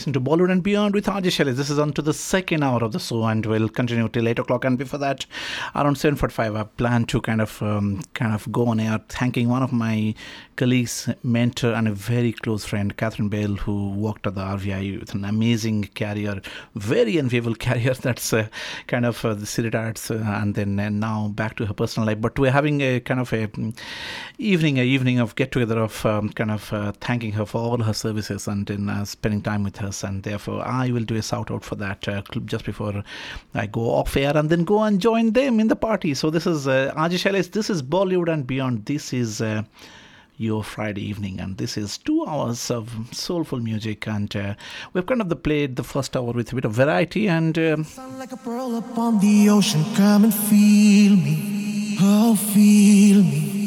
Listen to Bollywood and Beyond with RJ Shailesh. This is on to the second hour of the show and we'll continue till 8 o'clock. And before that, around 7.45, I plan to kind of um, kind of go on air thanking one of my colleagues, mentor, and a very close friend, Catherine Bale, who worked at the RVI with an amazing career, very enviable career. That's uh, kind of uh, the City Arts, uh, and then uh, now back to her personal life. But we're having a kind of a mm, evening, a evening of get together of um, kind of uh, thanking her for all her services and then uh, spending time with And therefore, I will do a shout out for that uh, just before I go off air and then go and join them in the party. So this is uh, RJ. This is Bollywood and Beyond. This is. Uh, your Friday evening, and this is two hours of soulful music. And uh, we've kind of the played the first hour with a bit of variety, and Sound like a pearl upon the ocean. Come and feel me. Oh, feel me.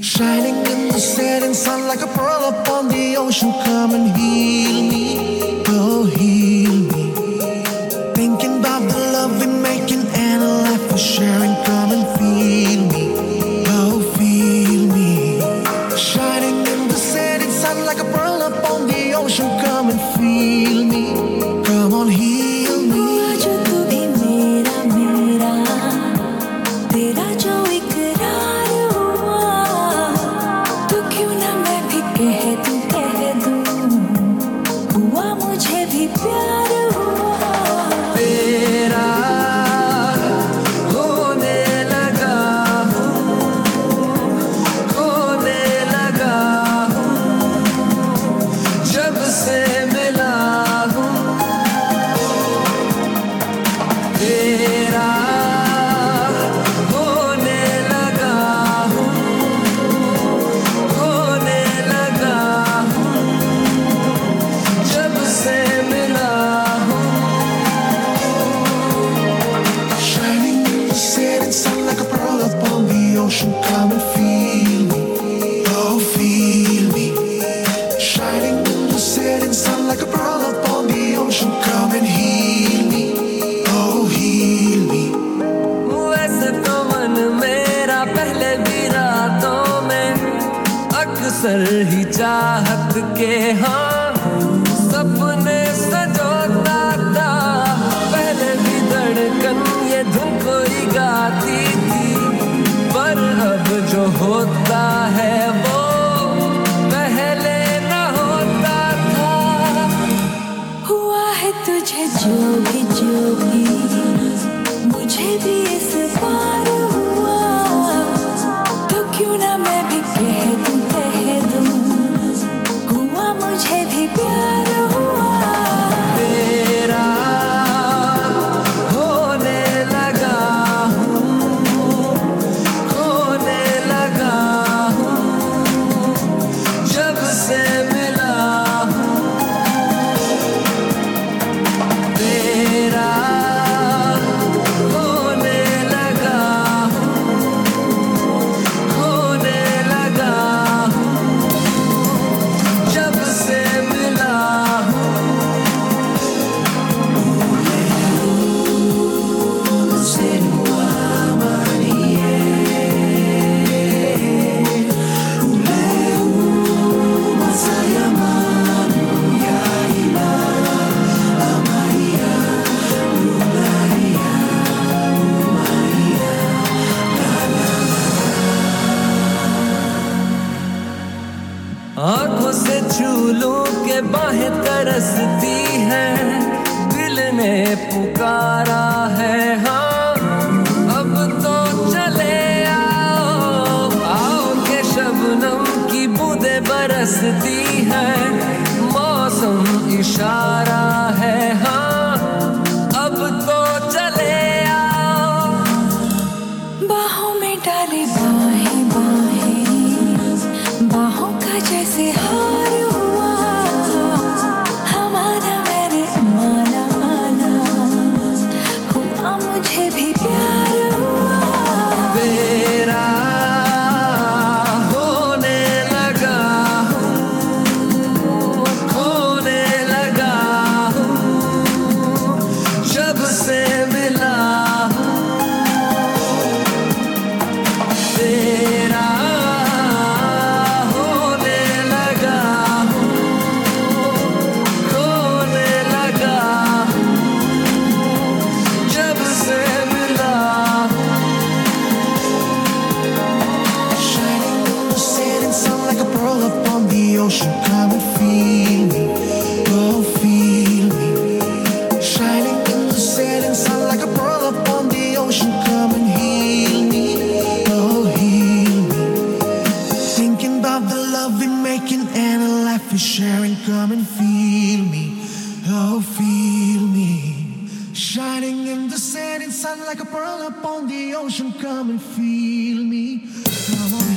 Shining in the setting sun like a pearl upon the ocean. Come and heal me. Oh, heal me. け放 Come and feel me, oh, feel me. Shining in the setting sun like a pearl upon the ocean. Come and feel me, come on.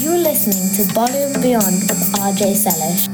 You're listening to Volume Beyond with RJ Shailesh.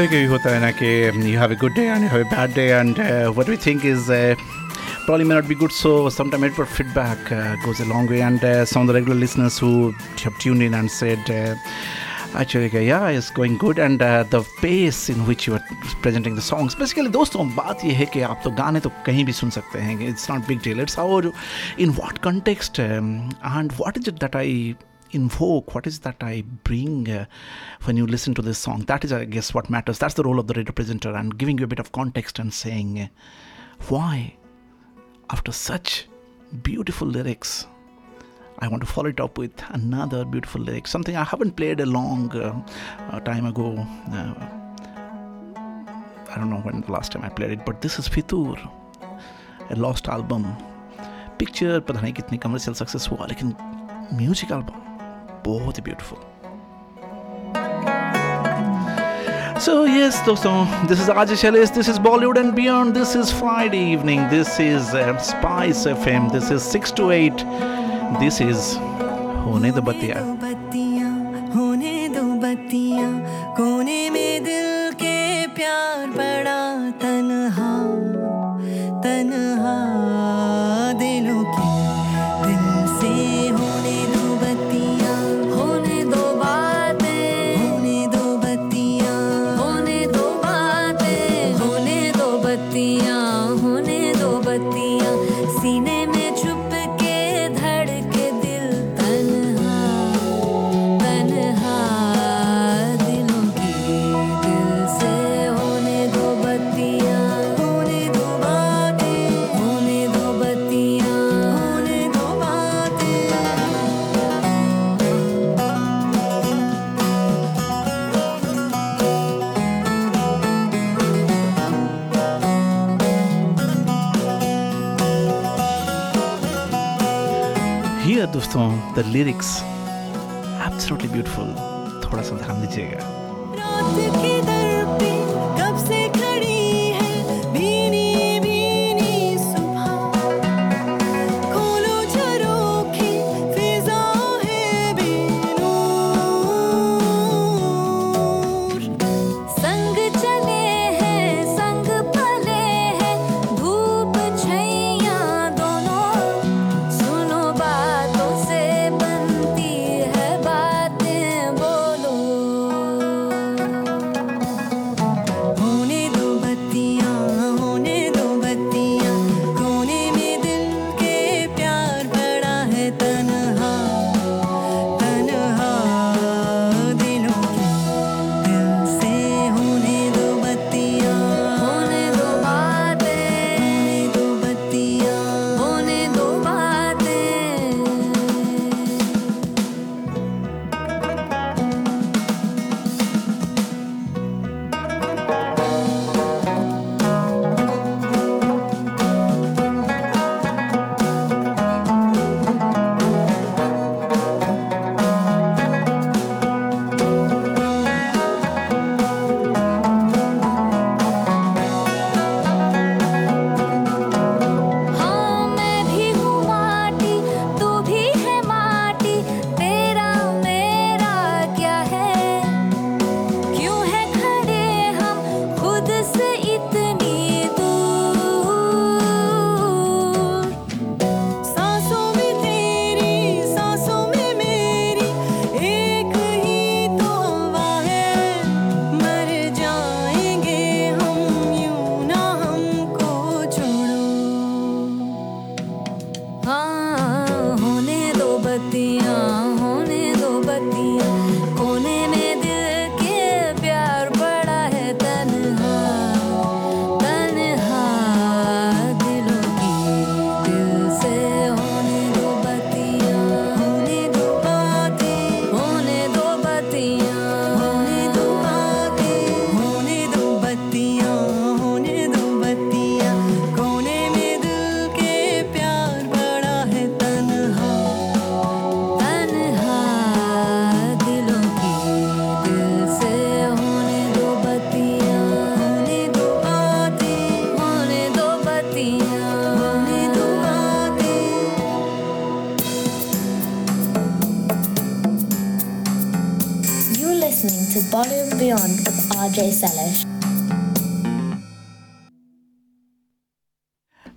कभी कभी होता है ना कि you have a good day and you have a bad day and what we think is probably may not be good so sometime it पर feedback goes a long way and some the regular listeners who have tune in and said actually क्या या is going good and the pace in which you are presenting the songs basically दोस्तों, बात यह है कि आप तो गाने तो कहीं भी सुन सकते हैं it's not big deal it's our in what context and what is it that I invoke, what is that I bring uh, when you listen to this song? That is, I guess, what matters. That's the role of the radio presenter and giving you a bit of context and saying, uh, why, after such beautiful lyrics, I want to follow it up with another beautiful lyric, something I haven't played a long uh, uh time ago. Uh, I don't know when the last time I played it, but this is Fitoor, a lost album. Picture पता नहीं commercial success success हुआ लेकिन music album. बहुत ही beautiful so yes दोस्तों this is आज Shailesh this is Bollywood and beyond this is Friday evening this is Spice F M this is six two eight this is होने दो बत्तिया होने दो बत्तिया कोने में दिल के प्यार बड़ा तनहा तनहा दिलों के दिल से द लिरिक्स एब्सोल्युटली ब्यूटीफुल थोड़ा सा ध्यान दीजिएगा।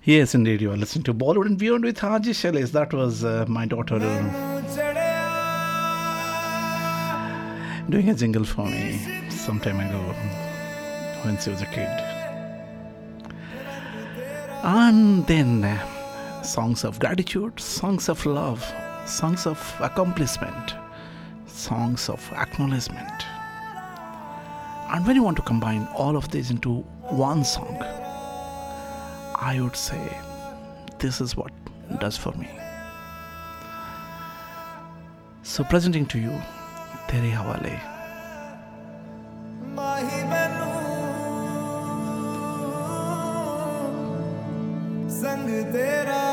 Yes, indeed, you are listening to Bollywood and Beyond with RJ Shailesh. That was uh, my daughter uh, doing a jingle for me some time ago when she was a kid. And then uh, songs of gratitude, songs of love, songs of accomplishment, songs of acknowledgement. And when you want to combine all of these into one song, I would say this is what does for me. So, presenting to you Tere Hawale. संग तेरा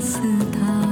似他。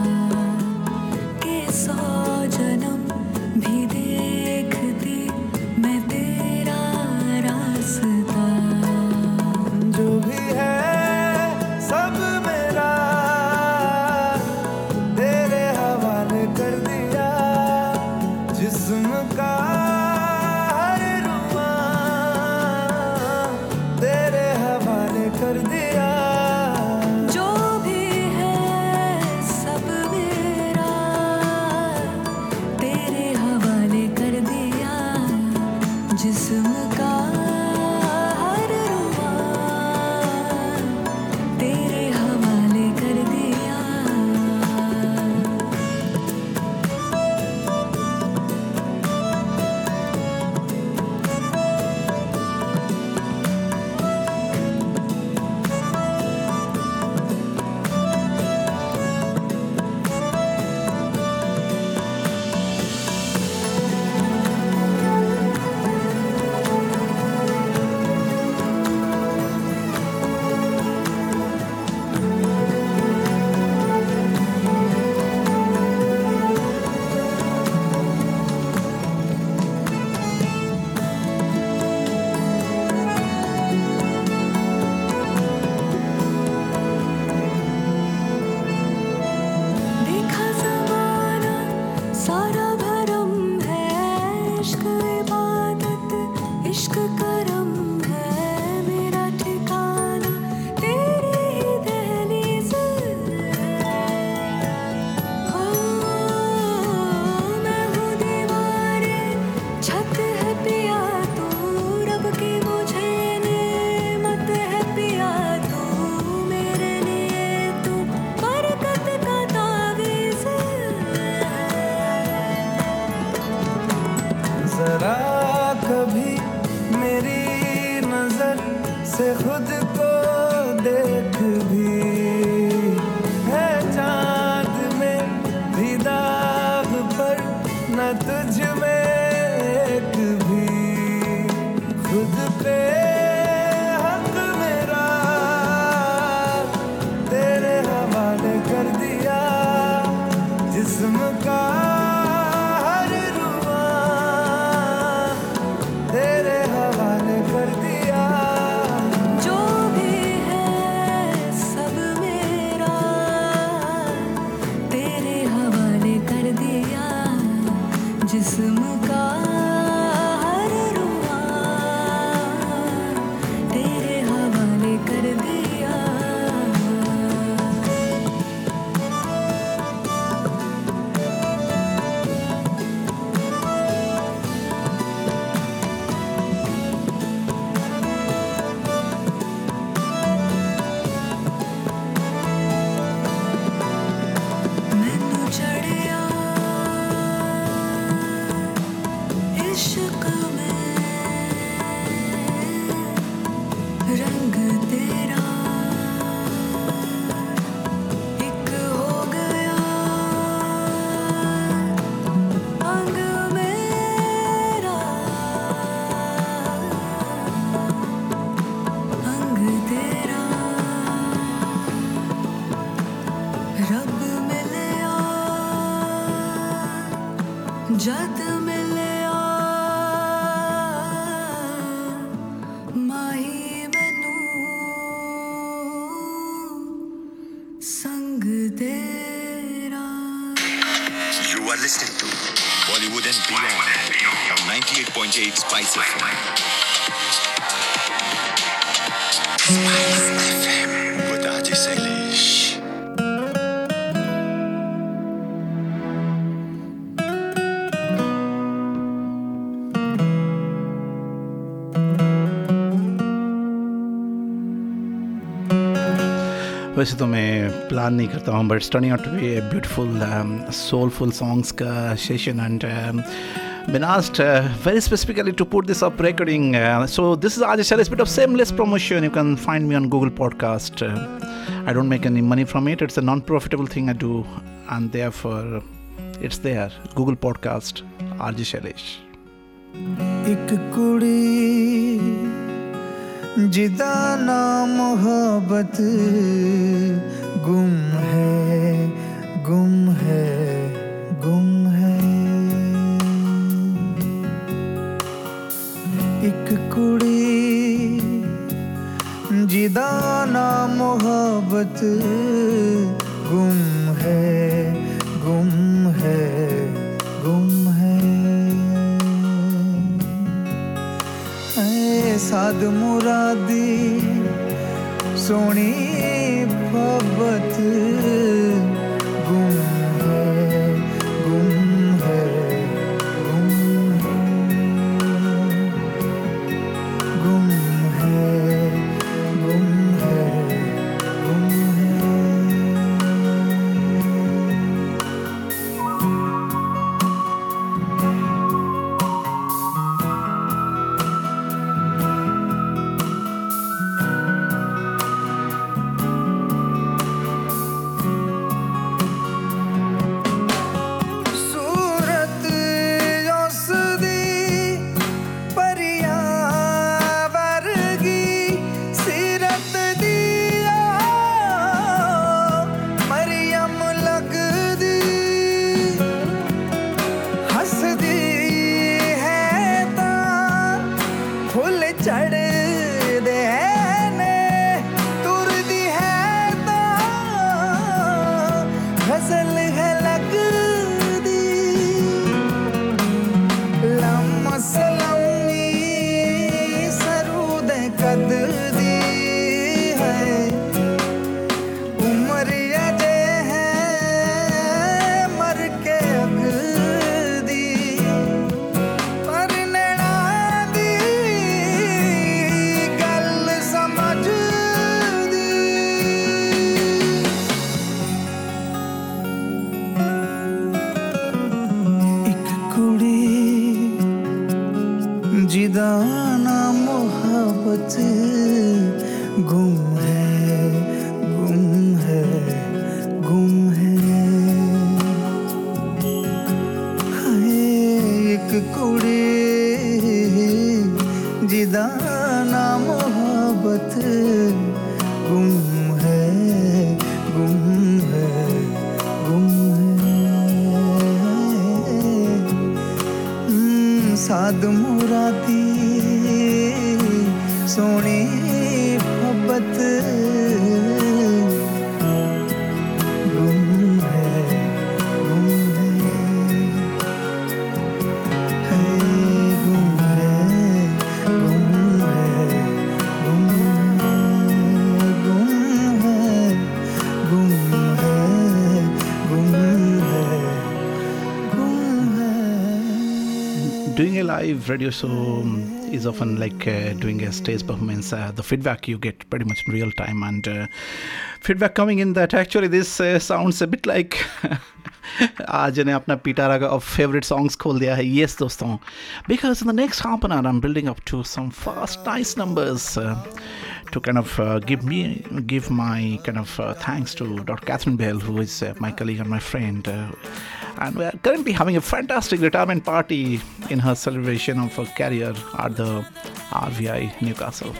से खुद वैसे तो मैं plan नहीं करता हूँ but turning out to be a beautiful soulful songs का session and been asked uh, very specifically to put this up recording. Uh, so this is Ajay a bit of seamless promotion. You can find me on Google Podcast. Uh, I don't make any money from it. It's a non-profitable thing I do, and therefore, it's there. Google Podcast, RJ Shailesh. जिदा ना मोहब्बत, गुम है गुम है गुम है। एक कुड़ी, जिदा ना मोहब्बत, गुम है। ਐ ਸਾਧ ਮੁਰਾਦੀ ਸੋਹਣੀ ਫਬਤ ਮੁਰਾਦੀ ਸੋਹਣੀ live radio show um, is often like uh, doing a stage performance. Uh, the feedback you get pretty much in real time, and uh, feedback coming in that actually this uh, sounds a bit like आज ने अपना पिटारा का favourite songs खोल दिया है yes दोस्तों because in the next half an hour I am building up to some fast nice numbers to kind of uh, give me give my kind of uh, thanks to Dr. Catherine Bell, who is uh, my colleague and my friend, uh, and we are currently having a fantastic retirement party in her celebration of her career at the RVI Newcastle.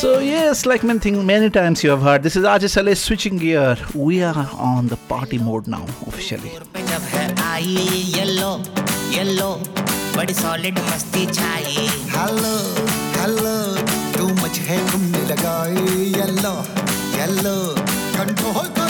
So, yes, like many, many times you have heard, this is RJ Shailesh switching gear. We are on the party mode now, officially. Yellow, yellow,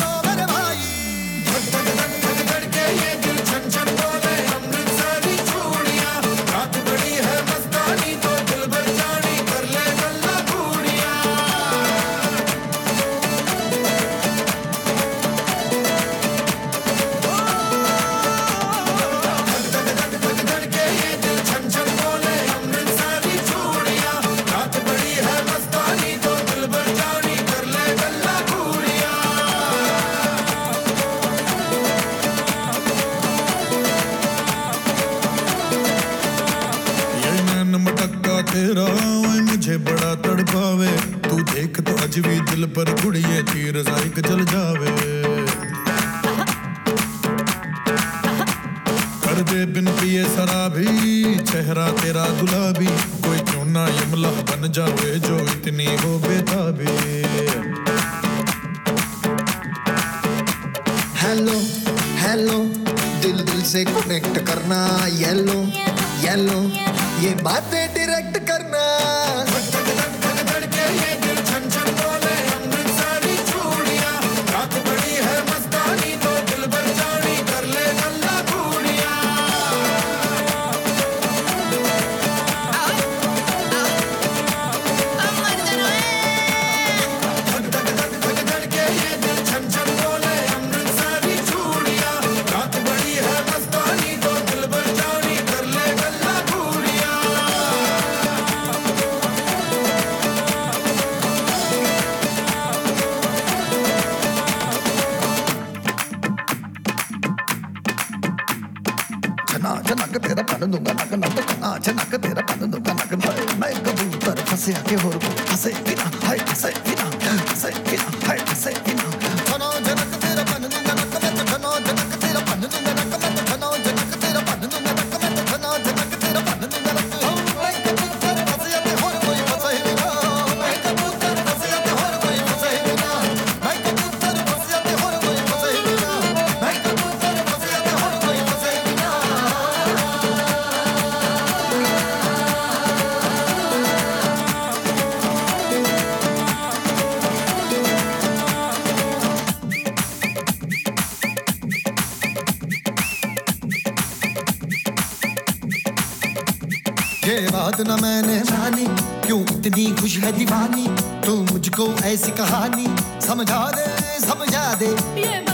तेरा ओए मुझे बड़ा तड़पावे। तू देख तो अज भी दिल पर गुड़िए तीर जाइक जल जावे। कर दे बिन पिए शराबी, चेहरा तेरा गुलाबी कोई क्यों ना यमला बन जावे, जो इतनी हो बेताबी। हेलो हेलो दिल दिल से कनेक्ट करना। येलो येलो ये बातें डायरेक्ट करना। पन दूँगा नक नक आज नक तेरा पन दूँगा नक मैं कबूतर फंसे आके होर फंसे बिना हाय फंसे बिना फंसे बिना हाय बात ना मैंने मानी क्यों इतनी खुश है दीवानी? तू मुझको ऐसी कहानी समझा दे समझा दे। ये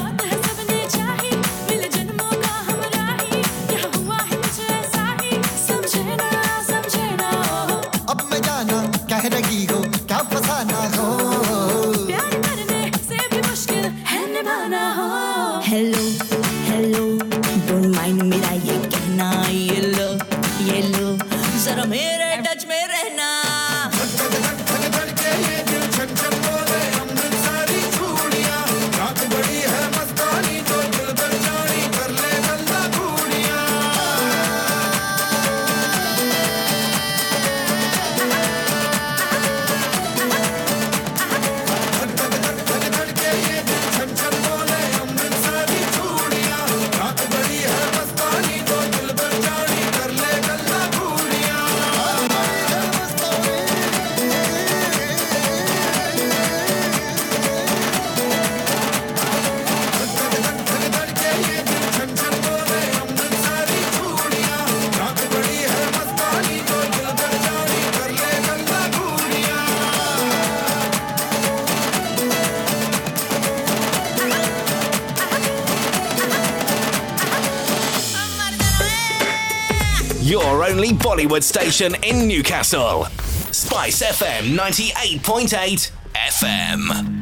Your only Bollywood station in Newcastle. Spice FM 98.8 FM.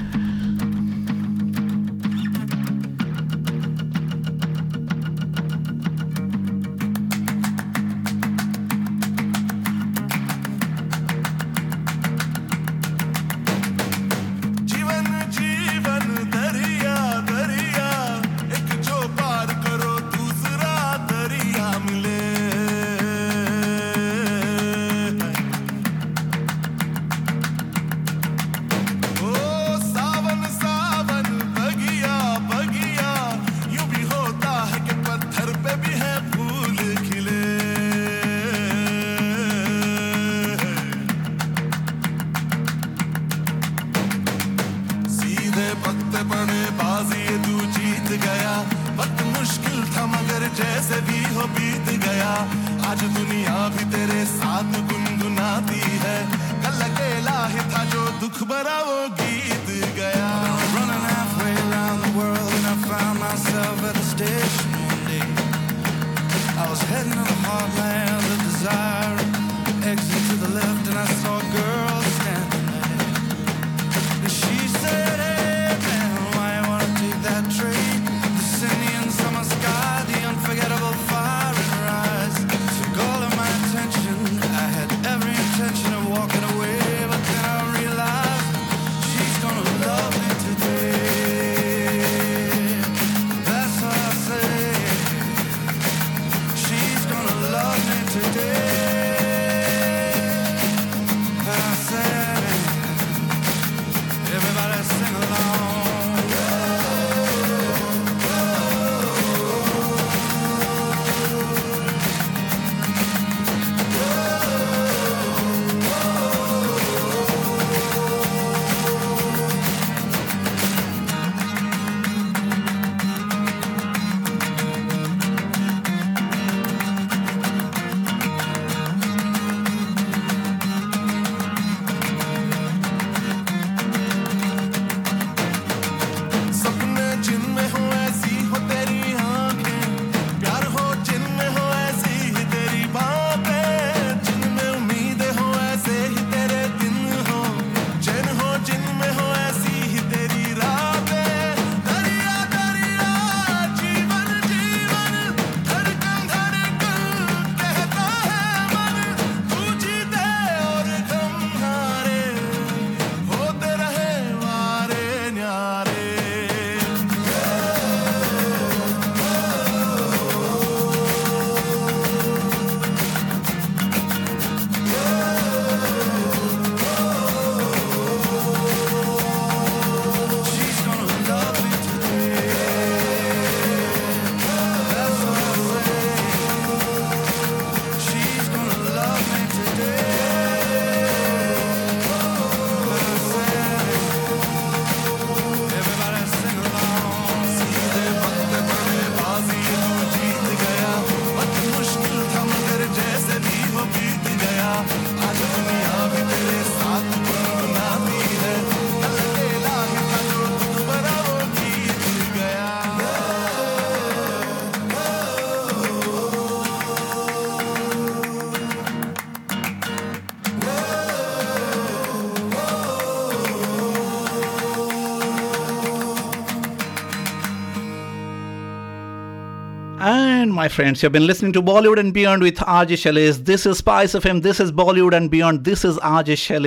बड़ेबाजी बाजी तू जीत गया। वक्त मुश्किल था, मगर जैसे भी हो बीत गया। आज दुनिया भी तेरे साथ गुनगुनाती है। कल अकेला ही था जो दुख भरा वो my friends. You've been listening to Bollywood and Beyond with RJ Shailesh. This is Spice FM. This is Bollywood and Beyond. This is RJ Shailesh.